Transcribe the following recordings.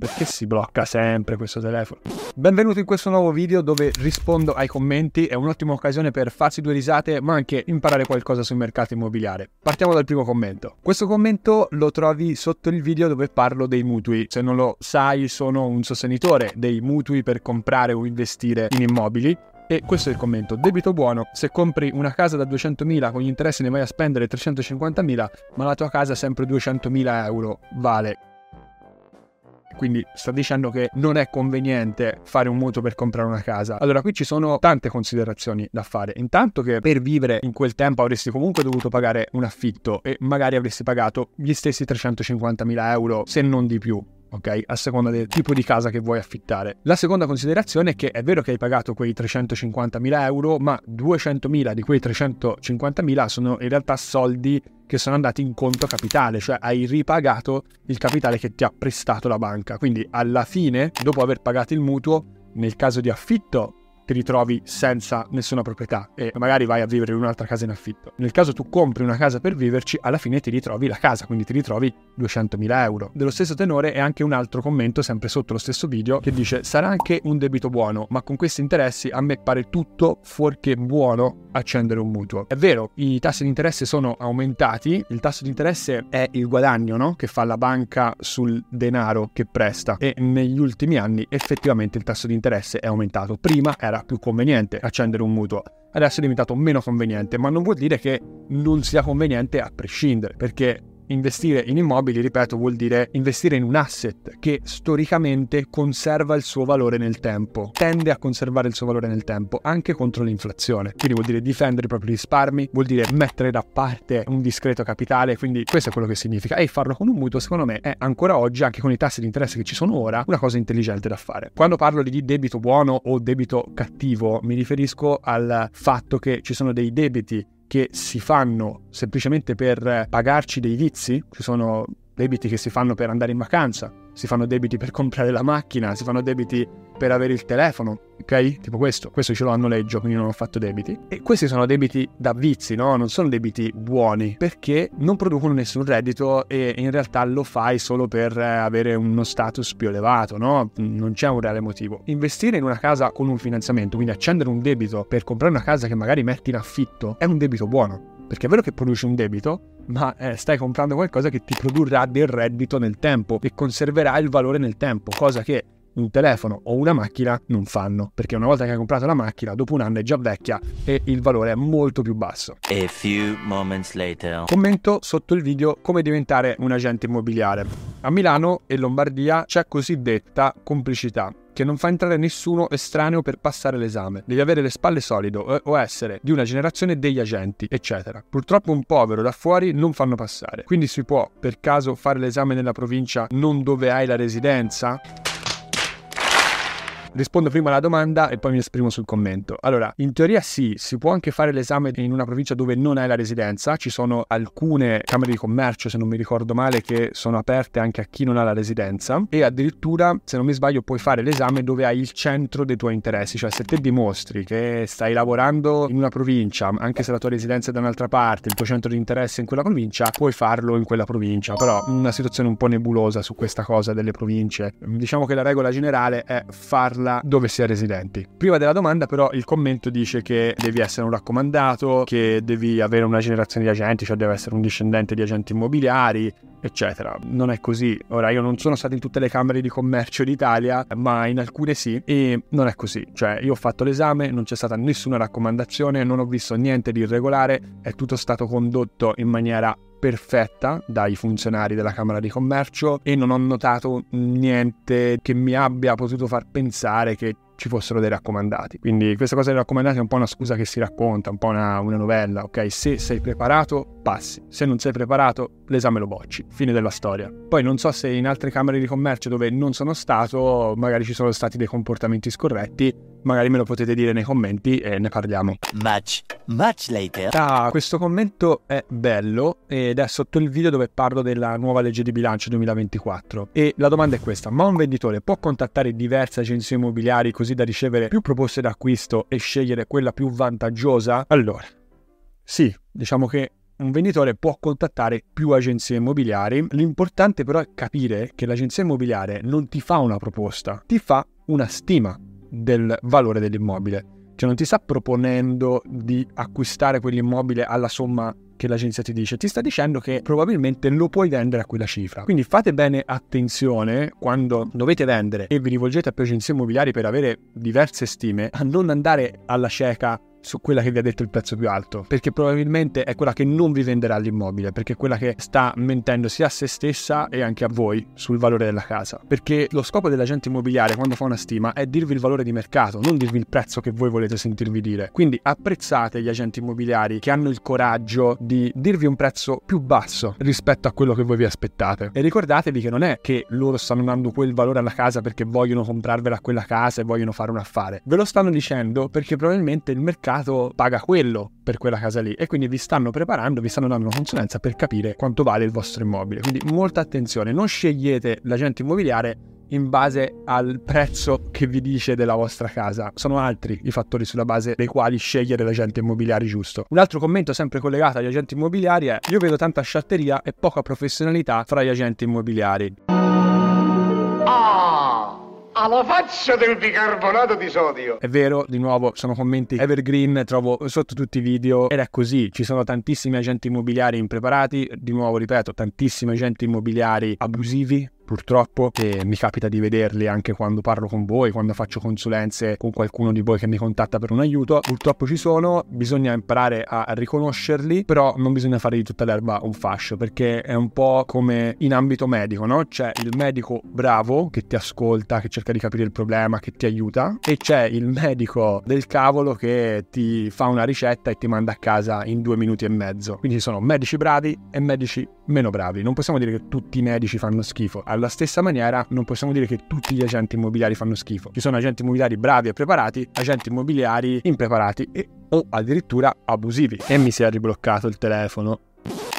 Perché si blocca sempre questo telefono? Benvenuto in questo nuovo video dove rispondo ai commenti, è un'ottima occasione per farsi due risate ma anche imparare qualcosa sul mercato immobiliare. Partiamo dal primo commento. Questo commento lo trovi sotto il video dove parlo dei mutui. Se non lo sai sono un sostenitore dei mutui per comprare o investire in immobili e questo è il commento. Debito buono. Se compri una casa da 200.000 con gli interessi ne vai a spendere 350.000, ma la tua casa è sempre 200.000 euro. Vale. Quindi sta dicendo che non è conveniente fare un mutuo per comprare una casa. Allora qui ci sono tante considerazioni da fare. Intanto che per vivere in quel tempo avresti comunque dovuto pagare un affitto e magari avresti pagato gli stessi 350.000 euro se non di più ok? A seconda del tipo di casa che vuoi affittare. La seconda considerazione è che è vero che hai pagato quei 350.000 euro, ma 200.000 di quei 350.000 sono in realtà soldi che sono andati in conto capitale, cioè hai ripagato il capitale che ti ha prestato la banca. Quindi alla fine, dopo aver pagato il mutuo, nel caso di affitto ti ritrovi senza nessuna proprietà e magari vai a vivere in un'altra casa in affitto. Nel caso tu compri una casa per viverci, alla fine ti ritrovi la casa, quindi ti ritrovi 200.000 euro. Dello stesso tenore è anche un altro commento, sempre sotto lo stesso video, che dice sarà anche un debito buono, ma con questi interessi a me pare tutto fuorché buono accendere un mutuo. È vero, i tassi di interesse sono aumentati, il tasso di interesse è il guadagno no? che fa la banca sul denaro che presta e negli ultimi anni effettivamente il tasso di interesse è aumentato. Prima era più conveniente accendere un mutuo. Adesso è diventato meno conveniente, ma non vuol dire che non sia conveniente a prescindere, perché investire in immobili, ripeto, vuol dire investire in un asset che storicamente conserva il suo valore nel tempo, tende a conservare il suo valore nel tempo anche contro l'inflazione. Quindi vuol dire difendere i propri risparmi, vuol dire mettere da parte un discreto capitale, quindi questo è quello che significa. E farlo con un mutuo, secondo me, è ancora oggi, anche con i tassi di interesse che ci sono ora, una cosa intelligente da fare. Quando parlo di debito buono o debito cattivo, mi riferisco al fatto che ci sono dei debiti che si fanno semplicemente per pagarci dei vizi, ci sono debiti che si fanno per andare in vacanza, si fanno debiti per comprare la macchina, si fanno debiti per avere il telefono, ok? Tipo questo, questo ce l'ho a noleggio, quindi non ho fatto debiti. E questi sono debiti da vizi, no? Non sono debiti buoni, perché non producono nessun reddito e in realtà lo fai solo per avere uno status più elevato, no? Non c'è un reale motivo. Investire in una casa con un finanziamento, quindi accendere un debito per comprare una casa che magari metti in affitto, è un debito buono. Perché è vero che produci un debito, ma eh, stai comprando qualcosa che ti produrrà del reddito nel tempo e conserverà il valore nel tempo, cosa che un telefono o una macchina non fanno, perché una volta che hai comprato la macchina, dopo un anno è già vecchia e il valore è molto più basso. A few moments later. Commento sotto il video come diventare un agente immobiliare. A Milano e Lombardia c'è cosiddetta complicità che non fa entrare nessuno estraneo per passare l'esame. Devi avere le spalle solide o essere di una generazione degli agenti, eccetera. Purtroppo un povero da fuori non fanno passare. Quindi si può per caso fare l'esame nella provincia non dove hai la residenza? Rispondo prima alla domanda e poi mi esprimo sul commento. Allora, in teoria sì, si può anche fare l'esame in una provincia dove non hai la residenza. Ci sono alcune camere di commercio, se non mi ricordo male, che sono aperte anche a chi non ha la residenza. E addirittura, se non mi sbaglio, puoi fare l'esame dove hai il centro dei tuoi interessi. Cioè, se te dimostri che stai lavorando in una provincia, anche se la tua residenza è da un'altra parte, il tuo centro di interesse è in quella provincia, puoi farlo in quella provincia. Però una situazione un po' nebulosa su questa cosa delle province. Diciamo che la regola generale è farlo farla dove si è residenti. Prima della domanda però il commento dice che devi essere un raccomandato, che devi avere una generazione di agenti, cioè deve essere un discendente di agenti immobiliari, eccetera. Non è così. Ora io non sono stato in tutte le camere di commercio d'Italia, ma in alcune sì, e non è così. Cioè io ho fatto l'esame, non c'è stata nessuna raccomandazione, non ho visto niente di irregolare, è tutto stato condotto in maniera perfetta dai funzionari della Camera di Commercio e non ho notato niente che mi abbia potuto far pensare che ci fossero dei raccomandati. Quindi questa cosa dei raccomandati è un po' una scusa che si racconta, un po' una, una novella, ok? Se sei preparato, passi. Se non sei preparato, l'esame lo bocci. Fine della storia. Poi non so se in altre camere di commercio dove non sono stato, magari ci sono stati dei comportamenti scorretti, magari me lo potete dire nei commenti e ne parliamo. Much, much later. Ah, questo commento è bello ed è sotto il video dove parlo della nuova legge di bilancio 2024. E la domanda è questa, ma un venditore può contattare diverse agenzie immobiliari così da ricevere più proposte d'acquisto e scegliere quella più vantaggiosa? Allora, sì, diciamo che un venditore può contattare più agenzie immobiliari. L'importante però è capire che l'agenzia immobiliare non ti fa una proposta, ti fa una stima del valore dell'immobile. Cioè non ti sta proponendo di acquistare quell'immobile alla somma che l'agenzia ti dice, ti sta dicendo che probabilmente lo puoi vendere a quella cifra. Quindi fate bene attenzione quando dovete vendere e vi rivolgete a più agenzie immobiliari per avere diverse stime a non andare alla cieca su quella che vi ha detto il prezzo più alto, perché probabilmente è quella che non vi venderà l'immobile, perché è quella che sta mentendo sia a se stessa e anche a voi sul valore della casa. Perché lo scopo dell'agente immobiliare quando fa una stima è dirvi il valore di mercato, non dirvi il prezzo che voi volete sentirvi dire. Quindi apprezzate gli agenti immobiliari che hanno il coraggio di dirvi un prezzo più basso rispetto a quello che voi vi aspettate. E ricordatevi che non è che loro stanno dando quel valore alla casa perché vogliono comprarvela quella casa e vogliono fare un affare. Ve lo stanno dicendo perché probabilmente il mercato mercato paga quello per quella casa lì e quindi vi stanno preparando, vi stanno dando una consulenza per capire quanto vale il vostro immobile. Quindi molta attenzione, non scegliete l'agente immobiliare in base al prezzo che vi dice della vostra casa. Sono altri i fattori sulla base dei quali scegliere l'agente immobiliare giusto. Un altro commento sempre collegato agli agenti immobiliari è io vedo tanta sciatteria e poca professionalità fra gli agenti immobiliari alla faccia del bicarbonato di sodio. È vero, di nuovo, sono commenti evergreen, trovo sotto tutti i video ed è così, ci sono tantissimi agenti immobiliari impreparati, di nuovo ripeto, tantissimi agenti immobiliari abusivi, purtroppo e mi capita di vederli anche quando parlo con voi, quando faccio consulenze con qualcuno di voi che mi contatta per un aiuto. Purtroppo ci sono, bisogna imparare a riconoscerli, però non bisogna fare di tutta l'erba un fascio perché è un po' come in ambito medico, no? C'è il medico bravo che ti ascolta, che cerca di capire il problema, che ti aiuta e c'è il medico del cavolo che ti fa una ricetta e ti manda a casa in due minuti e mezzo. Quindi ci sono medici bravi e medici meno bravi. Non possiamo dire che tutti i medici fanno schifo. Alla stessa maniera non possiamo dire che tutti gli agenti immobiliari fanno schifo. Ci sono agenti immobiliari bravi e preparati, agenti immobiliari impreparati e, o addirittura abusivi. E mi si è ribloccato il telefono.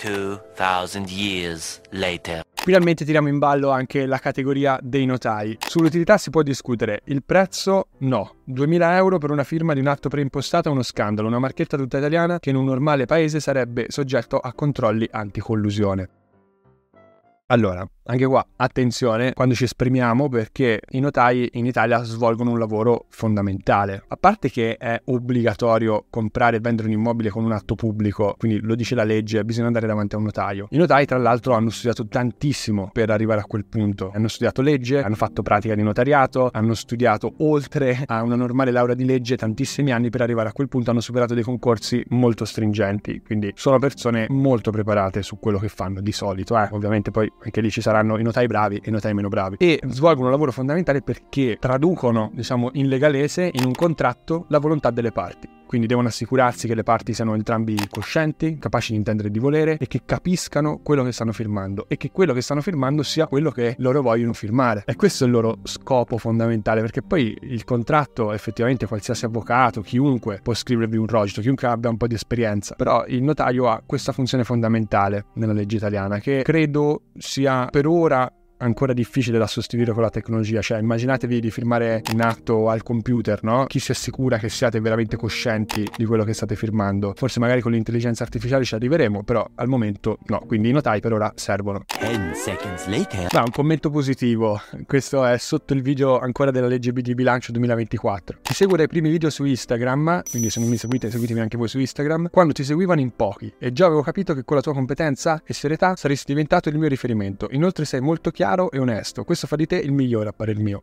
2000 years later. Finalmente tiriamo in ballo anche la categoria dei notai. Sull'utilità si può discutere, il prezzo no. 2000 euro per una firma di un atto preimpostato è uno scandalo, una marchetta tutta italiana che in un normale paese sarebbe soggetto a controlli anticollusione. Allora, anche qua, attenzione quando ci esprimiamo perché i notai in Italia svolgono un lavoro fondamentale. A parte che è obbligatorio comprare e vendere un immobile con un atto pubblico, quindi lo dice la legge, bisogna andare davanti a un notaio. I notai, tra l'altro, hanno studiato tantissimo per arrivare a quel punto. Hanno studiato legge, hanno fatto pratica di notariato, hanno studiato oltre a una normale laurea di legge tantissimi anni per arrivare a quel punto, hanno superato dei concorsi molto stringenti, quindi sono persone molto preparate su quello che fanno di solito. Eh. Ovviamente poi anche lì ci saranno i notai bravi e i notai meno bravi. E svolgono un lavoro fondamentale perché traducono, diciamo, in legalese, in un contratto, la volontà delle parti. Quindi devono assicurarsi che le parti siano entrambi coscienti, capaci di intendere e di volere e che capiscano quello che stanno firmando e che quello che stanno firmando sia quello che loro vogliono firmare. E questo è il loro scopo fondamentale perché poi il contratto effettivamente qualsiasi avvocato, chiunque può scrivervi un rogito, chiunque abbia un po' di esperienza, però il notaio ha questa funzione fondamentale nella legge italiana che credo sia per ora ancora difficile da sostituire con la tecnologia. Cioè, immaginatevi di firmare un atto al computer, no? Chi si assicura che siate veramente coscienti di quello che state firmando? Forse magari con l'intelligenza artificiale ci arriveremo, però al momento no. Quindi i notai per ora servono. 10 seconds later. Ma un commento positivo. Questo è sotto il video ancora della legge di bilancio 2024. Ti seguo dai primi video su Instagram, quindi se non mi seguite, seguitemi anche voi su Instagram, quando ti seguivano in pochi e già avevo capito che con la tua competenza e serietà saresti diventato il mio riferimento. Inoltre sei molto chiaro chiaro e onesto. Questo fa di te il migliore a parer mio.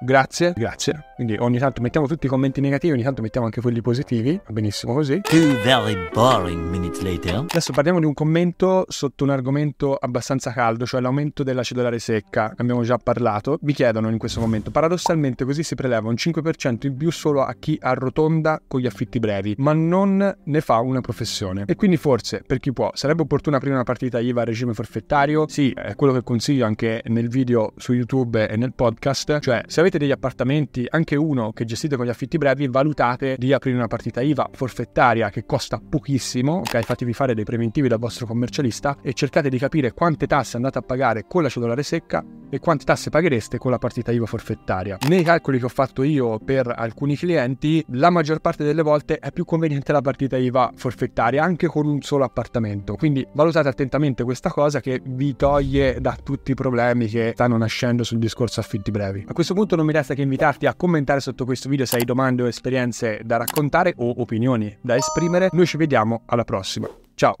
Grazie, grazie. Quindi ogni tanto mettiamo tutti i commenti negativi, ogni tanto mettiamo anche quelli positivi. Va benissimo così. Two very boring minutes later. Adesso parliamo di un commento sotto un argomento abbastanza caldo, cioè l'aumento della cellulare secca. Abbiamo già parlato. Vi chiedono in questo momento, paradossalmente così si preleva un 5% in più solo a chi arrotonda con gli affitti brevi, ma non ne fa una professione. E quindi forse, per chi può, sarebbe opportuna aprire una partita IVA a regime forfettario? Sì, è quello che consiglio anche nel video su YouTube e nel podcast. Cioè, se avete degli appartamenti, anche anche uno che gestite con gli affitti brevi, valutate di aprire una partita IVA forfettaria che costa pochissimo, ok? Fatevi fare dei preventivi dal vostro commercialista e cercate di capire quante tasse andate a pagare con la cedolare secca e quante tasse paghereste con la partita IVA forfettaria. Nei calcoli che ho fatto io per alcuni clienti, la maggior parte delle volte è più conveniente la partita IVA forfettaria anche con un solo appartamento. Quindi valutate attentamente questa cosa che vi toglie da tutti i problemi che stanno nascendo sul discorso affitti brevi. A questo punto non mi resta che invitarti a commentare sotto questo video se hai domande o esperienze da raccontare o opinioni da esprimere. Noi ci vediamo alla prossima. Ciao!